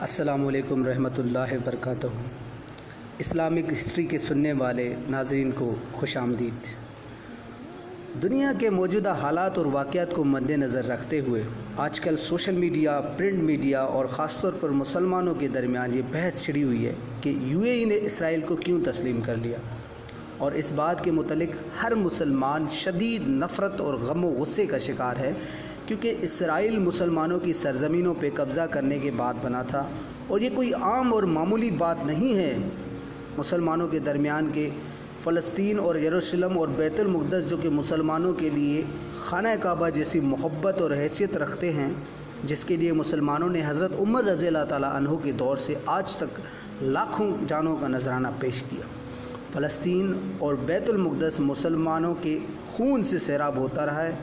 السلام علیکم رحمۃ اللہ وبرکاتہ۔ اسلامک ہسٹری کے سننے والے ناظرین کو خوش آمدید۔ دنیا کے موجودہ حالات اور واقعات کو مد نظر رکھتے ہوئے آج کل سوشل میڈیا، پرنٹ میڈیا اور خاص طور پر مسلمانوں کے درمیان یہ بحث چھڑی ہوئی ہے کہ یو اے ای نے اسرائیل کو کیوں تسلیم کر لیا۔ اور اس بات کے متعلق ہر مسلمان شدید نفرت اور غم و غصے کا شکار ہے۔ کیونکہ اسرائیل مسلمانوں کی سرزمینوں پہ قبضہ کرنے کے بعد بنا تھا اور یہ کوئی عام اور معمولی بات نہیں ہے۔ مسلمانوں کے درمیان کے فلسطین اور یروشلم اور بیت المقدس جو کہ مسلمانوں کے لیے خانہ کعبہ جیسی محبت اور حیثیت رکھتے ہیں، جس کے لیے مسلمانوں نے حضرت عمر رضی اللہ تعالیٰ عنہ کے دور سے آج تک لاکھوں جانوں کا نذرانہ پیش کیا۔ فلسطین اور بیت المقدس مسلمانوں کے خون سے سیراب ہوتا رہا ہے۔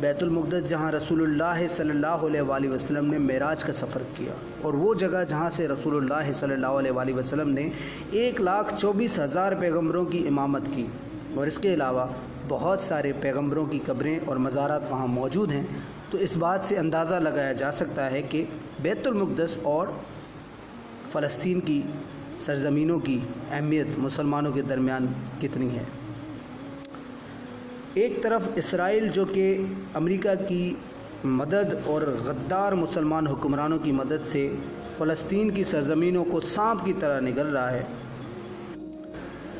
بیت المقدس جہاں رسول اللہ صلی اللہ علیہ وآلہ وسلم نے معراج کا سفر کیا اور وہ جگہ جہاں سے رسول اللہ صلی اللہ علیہ وآلہ وسلم نے ایک لاکھ چوبیس ہزار پیغمبروں کی امامت کی اور اس کے علاوہ بہت سارے پیغمبروں کی قبریں اور مزارات وہاں موجود ہیں تو اس بات سے اندازہ لگایا جا سکتا ہے کہ بیت المقدس اور فلسطین کی سرزمینوں کی اہمیت مسلمانوں کے درمیان کتنی ہے۔ ایک طرف اسرائیل جو کہ امریکہ کی مدد اور غدار مسلمان حکمرانوں کی مدد سے فلسطین کی سرزمینوں کو سانپ کی طرح نگل رہا ہے،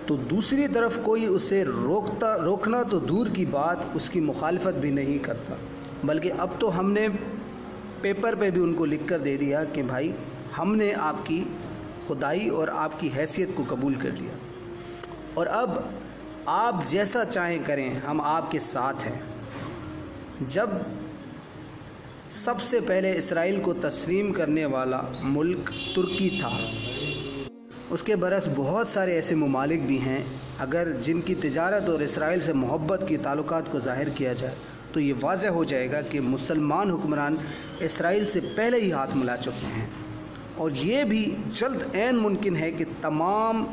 تو دوسری طرف کوئی اسے روکتا، روکنا تو دور کی بات، اس کی مخالفت بھی نہیں کرتا۔ بلکہ اب تو ہم نے پیپر پہ بھی ان کو لکھ کر دے دیا کہ بھائی، ہم نے آپ کی خدائی اور آپ کی حیثیت کو قبول کر لیا۔ اور اب آپ جیسا چاہیں کریں، ہم آپ کے ساتھ ہیں۔ جب سب سے پہلے اسرائیل کو تسلیم کرنے والا ملک ترکی تھا، اس کے برعکس بہت سارے ایسے ممالک بھی ہیں۔ اگر جن کی تجارت اور اسرائیل سے محبت کی تعلقات کو ظاہر کیا جائے، تو یہ واضح ہو جائے گا کہ مسلمان حکمران اسرائیل سے پہلے ہی ہاتھ ملا چکے ہیں۔ اور یہ بھی جلد عین ممکن ہے کہ تمام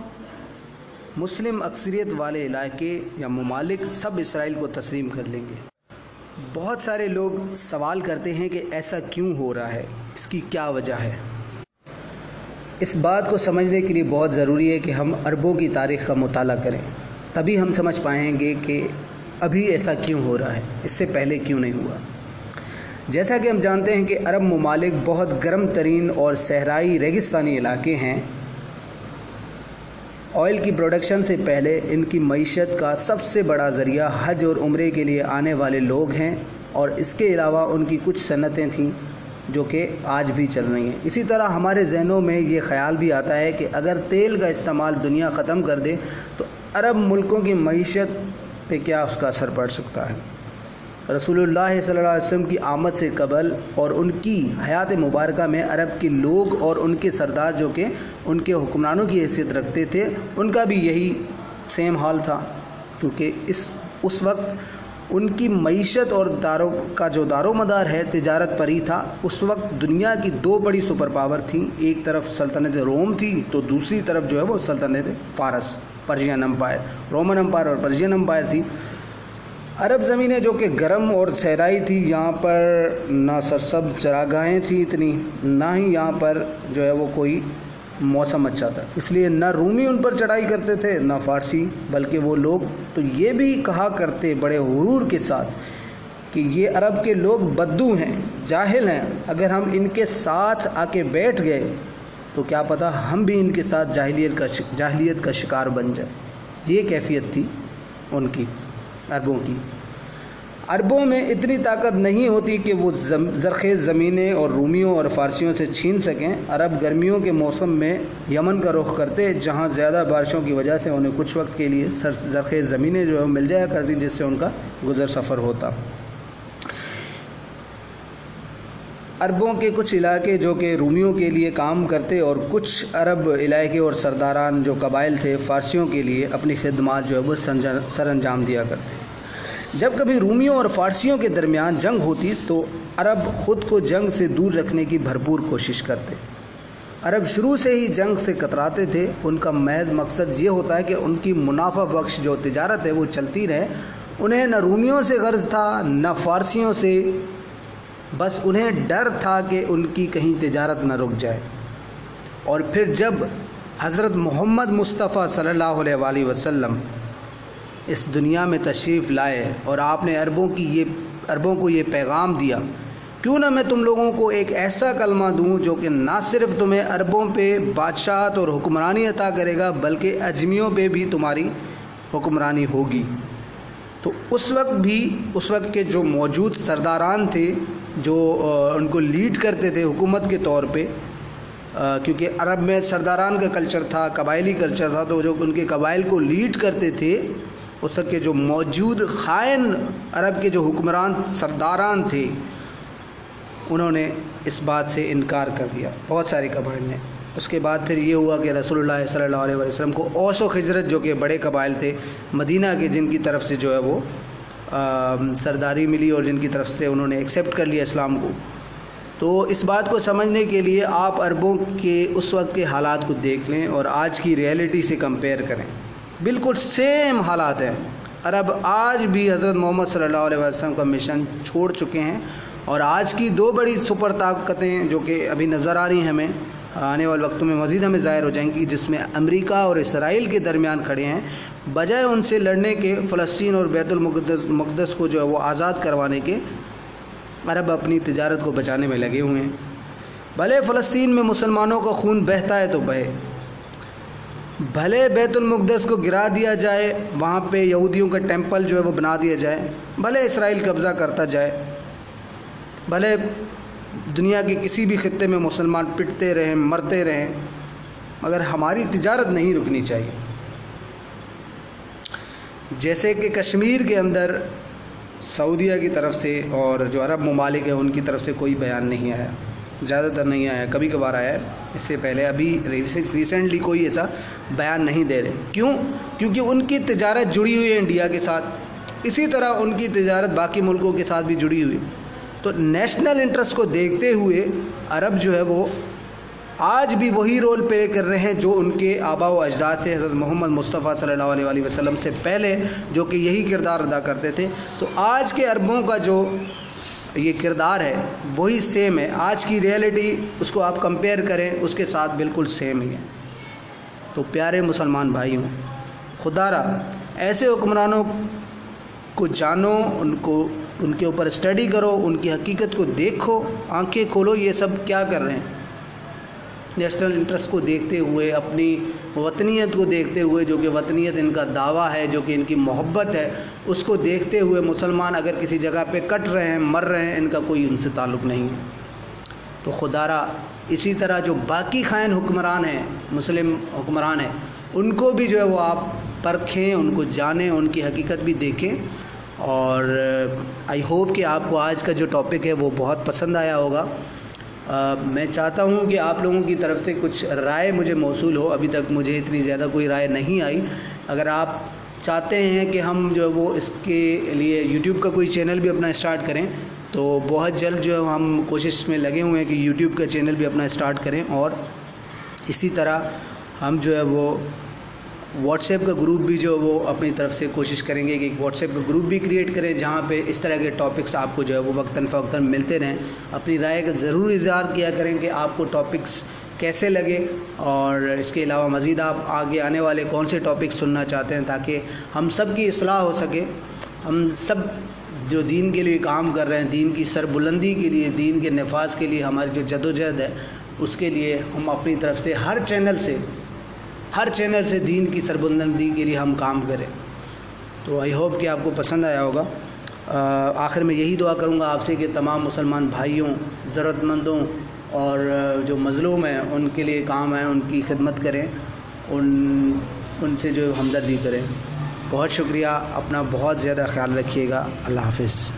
مسلم اکثریت والے علاقے یا ممالک سب اسرائیل کو تسلیم کر لیں گے۔ بہت سارے لوگ سوال کرتے ہیں کہ ایسا کیوں ہو رہا ہے؟ اس کی کیا وجہ ہے؟ اس بات کو سمجھنے کے لیے بہت ضروری ہے کہ ہم عربوں کی تاریخ کا مطالعہ کریں۔ تبھی ہم سمجھ پائیں گے کہ ابھی ایسا کیوں ہو رہا ہے۔ اس سے پہلے کیوں نہیں ہوا؟ جیسا کہ ہم جانتے ہیں کہ عرب ممالک بہت گرم ترین اور صحرائی ریگستانی علاقے ہیں۔ آئل کی پروڈکشن سے پہلے ان کی معیشت کا سب سے بڑا ذریعہ حج اور عمرے کے لیے آنے والے لوگ ہیں اور اس کے علاوہ ان کی کچھ صنعتیں تھیں جو کہ آج بھی چل رہی ہیں۔ اسی طرح ہمارے ذہنوں میں یہ خیال بھی آتا ہے کہ اگر تیل کا استعمال دنیا ختم کر دے تو عرب ملکوں کی معیشت پہ کیا اس کا اثر پڑ سکتا ہے؟ رسول اللہ صلی اللہ علیہ وسلم کی آمد سے قبل اور ان کی حیات مبارکہ میں عرب کے لوگ اور ان کے سردار جو کہ ان کے حکمرانوں کی حیثیت رکھتے تھے، ان کا بھی یہی سیم حال تھا۔ کیونکہ اس اس وقت ان کی معیشت اور دارو، کا جو دار و مدار ہے، تجارت پر ہی تھا۔ اس وقت دنیا کی دو بڑی سپر پاور تھیں۔ ایک طرف سلطنت روم تھی تو دوسری طرف جو ہے وہ سلطنت فارس پرشین امپائر رومن امپائر اور پرشین امپائر تھی۔ عرب زمینیں جو کہ گرم اور صحرائی تھی، یہاں پر نہ سرسب چراگاہیں تھیں اتنی، نہ ہی یہاں پر جو ہے وہ کوئی موسم اچھا تھا۔ اس لیے نہ رومی ان پر چڑھائی کرتے تھے، نہ فارسی، بلکہ وہ لوگ تو یہ بھی کہا کرتے بڑے غرور کے ساتھ کہ یہ عرب کے لوگ بدو ہیں، جاہل ہیں۔ اگر ہم ان کے ساتھ آ کے بیٹھ گئے تو کیا پتہ ہم بھی ان کے ساتھ جاہلیت کا جاہلیت کا شکار بن جائے یہ کیفیت تھی ان کی۔ عربوں کی۔ عربوں میں اتنی طاقت نہیں ہوتی کہ وہ زرخیز زمینیں اور رومیوں اور فارسیوں سے چھین سکیں۔ عرب گرمیوں کے موسم میں یمن کا رخ کرتے، جہاں زیادہ بارشوں کی وجہ سے انہیں کچھ وقت کے لیے زرخیز زمینیں جو ہے مل جایا کرتی جس سے ان کا گزر سفر ہوتا۔ عربوں کے کچھ علاقے جو کہ رومیوں کے لیے کام کرتے اور کچھ عرب علاقے اور سرداران جو قبائل تھے فارسیوں کے لیے اپنی خدمات جو ہے وہ سر انجام دیا کرتے۔ جب کبھی رومیوں اور فارسیوں کے درمیان جنگ ہوتی تو عرب خود کو جنگ سے دور رکھنے کی بھرپور کوشش کرتے۔ عرب شروع سے ہی جنگ سے کتراتے تھے۔ ان کا محض مقصد یہ ہوتا ہے کہ ان کی منافع بخش جو تجارت ہے وہ چلتی رہے۔ انہیں نہ رومیوں سے غرض تھا، نہ فارسیوں سے۔ بس انہیں ڈر تھا کہ ان کی کہیں تجارت نہ رک جائے۔ اور پھر جب حضرت محمد مصطفیٰ صلی اللہ علیہ وآلہ وسلم اس دنیا میں تشریف لائے اور آپ نے عربوں کی یہ عربوں کو یہ پیغام دیا، کیوں نہ میں تم لوگوں کو ایک ایسا کلمہ دوں جو کہ نہ صرف تمہیں عربوں پہ بادشاہت اور حکمرانی عطا کرے گا، بلکہ اجمیوں پہ بھی تمہاری حکمرانی ہوگی۔ تو اس وقت بھی، اس وقت کے جو موجود سرداران تھے جو ان کو لیڈ کرتے تھے حکومت کے طور پہ کیونکہ عرب میں سرداران کا کلچر تھا، قبائلی کلچر تھا، تو جو ان کے قبائل کو لیڈ کرتے تھے، اس وقت کے جو موجود خائن عرب کے جو حکمران، سرداران تھے، انہوں نے اس بات سے انکار کر دیا۔ بہت سارے قبائل نے۔ اس کے بعد پھر یہ ہوا کہ رسول اللہ صلی اللہ علیہ وسلم کو اوس و خجرت جو کہ بڑے قبائل تھے، مدینہ کے جن کی طرف سے جو ہے وہ سرداری ملی اور جن کی طرف سے انہوں نے ایکسیپٹ کر لیا اسلام کو۔ تو اس بات کو سمجھنے کے لیے آپ عربوں کے اس وقت کے حالات کو دیکھ لیں اور آج کی ریئلٹی سے کمپیئر کریں۔ بالکل سیم حالات ہیں۔ عرب آج بھی حضرت محمد صلی اللہ علیہ وسلم کا مشن چھوڑ چکے ہیں اور آج کی دو بڑی سپر طاقتیں جو کہ ابھی نظر آ رہی ہیں ہمیں آنے والے وقتوں میں مزید ہمیں ظاہر ہو جائیں گی جس میں امریکہ اور اسرائیل کے درمیان کھڑے ہیں۔ بجائے ان سے لڑنے کے، فلسطین اور بیت المقدس، مقدس کو جو ہے وہ آزاد کروانے کے عرب اپنی تجارت کو بچانے میں لگے ہوئے ہیں۔ بھلے فلسطین میں مسلمانوں کا خون بہتا ہے تو بہے۔ بھلے بیت المقدس کو گرا دیا جائے، وہاں پہ یہودیوں کا ٹیمپل جو ہے وہ بنا دیا جائے۔ بھلے اسرائیل قبضہ کرتا جائے۔ بھلے دنیا کے کسی بھی خطے میں مسلمان پٹتے رہیں، مرتے رہیں، مگر ہماری تجارت نہیں رکنی چاہیے۔ جیسے کہ کشمیر کے اندر سعودیہ کی طرف سے اور جو عرب ممالک ہیں، ان کی طرف سے کوئی بیان نہیں آیا، زیادہ تر نہیں آیا، کبھی کبھار آیا۔ ہے اس سے پہلے ابھی ریسنٹلی کوئی ایسا بیان نہیں دے رہے۔ کیوں؟ کیونکہ ان کی تجارت جڑی ہوئی ہے انڈیا کے ساتھ۔ اسی طرح ان کی تجارت باقی ملکوں کے ساتھ بھی جڑی ہوئی۔ تو نیشنل انٹرسٹ کو دیکھتے ہوئے عرب جو ہے وہ آج بھی وہی رول پلے کر رہے ہیں جو ان کے آبا و اجداد تھے، حضرت محمد مصطفیٰ صلی اللہ علیہ وآلہ وسلم سے پہلے، جو کہ یہی کردار ادا کرتے تھے۔ تو آج کے عربوں کا جو یہ کردار ہے، وہی سیم ہے۔ آج کی ریئلٹی اس کو آپ کمپیئر کریں، اس کے ساتھ بالکل سیم ہی ہے۔ تو پیارے مسلمان بھائی ہوں خدا را، ایسے حکمرانوں کو جانو، ان کو ان کے اوپر اسٹڈی کرو، ان کی حقیقت کو دیکھو، آنکھیں کھولو، یہ سب کیا کر رہے ہیں؟ نیشنل انٹرسٹ کو دیکھتے ہوئے، اپنی وطنیت کو دیکھتے ہوئے، جو کہ وطنیت ان کا دعویٰ ہے، جو کہ ان کی محبت ہے، اس کو دیکھتے ہوئے مسلمان اگر کسی جگہ پہ کٹ رہے ہیں، مر رہے ہیں، ان کا کوئی ان سے تعلق نہیں ہے۔ تو خدارہ، اسی طرح جو باقی خائن حکمران ہیں، مسلم حکمران ہیں، ان کو بھی جو ہے وہ آپ پرکھیں، ان کو جانیں، ان کی حقیقت بھی دیکھیں۔ اور آئی ہوپ کہ آپ کو آج کا جو ٹاپک ہے وہ بہت پسند آیا ہوگا۔ میں چاہتا ہوں کہ آپ لوگوں کی طرف سے کچھ رائے مجھے موصول ہو۔ ابھی تک مجھے اتنی زیادہ کوئی رائے نہیں آئی۔ اگر آپ چاہتے ہیں کہ ہم جو ہے وہ اس کے لیے یوٹیوب کا کوئی چینل بھی اپنا اسٹارٹ کریں، تو بہت جلد جو ہے ہم کوشش میں لگے ہوئے ہیں کہ یوٹیوب کا چینل بھی اپنا اسٹارٹ کریں۔ اور اسی طرح ہم جو ہے وہ واٹس ایپ کا گروپ بھی جو وہ اپنی طرف سے کوشش کریں گے کہ ایک واٹس ایپ کا گروپ بھی کریٹ کریں جہاں پہ اس طرح کے ٹاپکس آپ کو جو ہے وہ وقتاً فوقتاً ملتے رہیں۔ اپنی رائے کا ضرور اظہار کیا کریں کہ آپ کو ٹاپکس کیسے لگے اور اس کے علاوہ مزید آپ آگے آنے والے کون سے ٹاپک سننا چاہتے ہیں تاکہ ہم سب کی اصلاح ہو سکے۔ ہم سب جو دین کے لیے کام کر رہے ہیں، دین کی سر بلندی کے لیے، دین کے نفاذ کے لیے ہماری جو جد و جہد ہے، اس کے لیے ہم اپنی طرف سے ہر چینل سے ہر چینل سے دین کی سربلندی کے لیے ہم کام کریں۔ تو آئی ہوپ کہ آپ کو پسند آیا ہوگا۔ آخر میں یہی دعا کروں گا آپ سے کہ تمام مسلمان بھائیوں ضرورت مندوں اور جو مظلوم ہیں، ان کے لیے کام ہیں ان کی خدمت کریں، ان ان سے جو ہمدردی کریں۔ بہت شکریہ، اپنا بہت زیادہ خیال رکھیے گا۔ اللہ حافظ۔